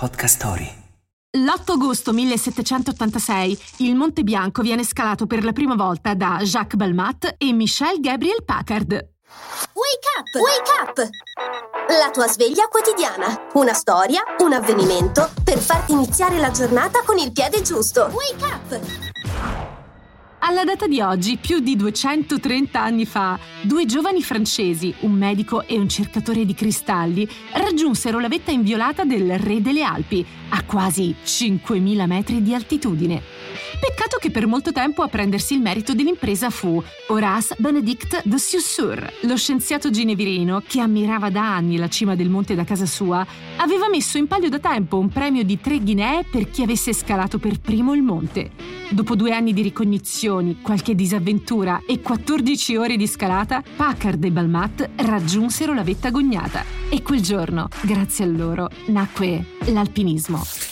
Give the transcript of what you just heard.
Podcast Story. L'8 agosto 1786 il Monte Bianco viene scalato per la prima volta da Jacques Balmat e Michel Gabriel Packard. Wake up! Wake up! La tua sveglia quotidiana. Una storia, un avvenimento per farti iniziare la giornata con il piede giusto. Wake up! Alla data di oggi, più di 230 anni fa, due giovani francesi, un medico e un cercatore di cristalli, raggiunsero la vetta inviolata del Re delle Alpi, a quasi 5.000 metri di altitudine. Peccato che per molto tempo a prendersi il merito dell'impresa fu Horace Benedict de Saussure, lo scienziato ginevirino che ammirava da anni la cima del monte da casa sua, aveva messo in palio da tempo un premio di tre guinee per chi avesse scalato per primo il monte. Dopo due anni di ricognizioni, qualche disavventura e 14 ore di scalata, Packard e Balmat raggiunsero la vetta agognata. E quel giorno, grazie a loro, nacque l'alpinismo.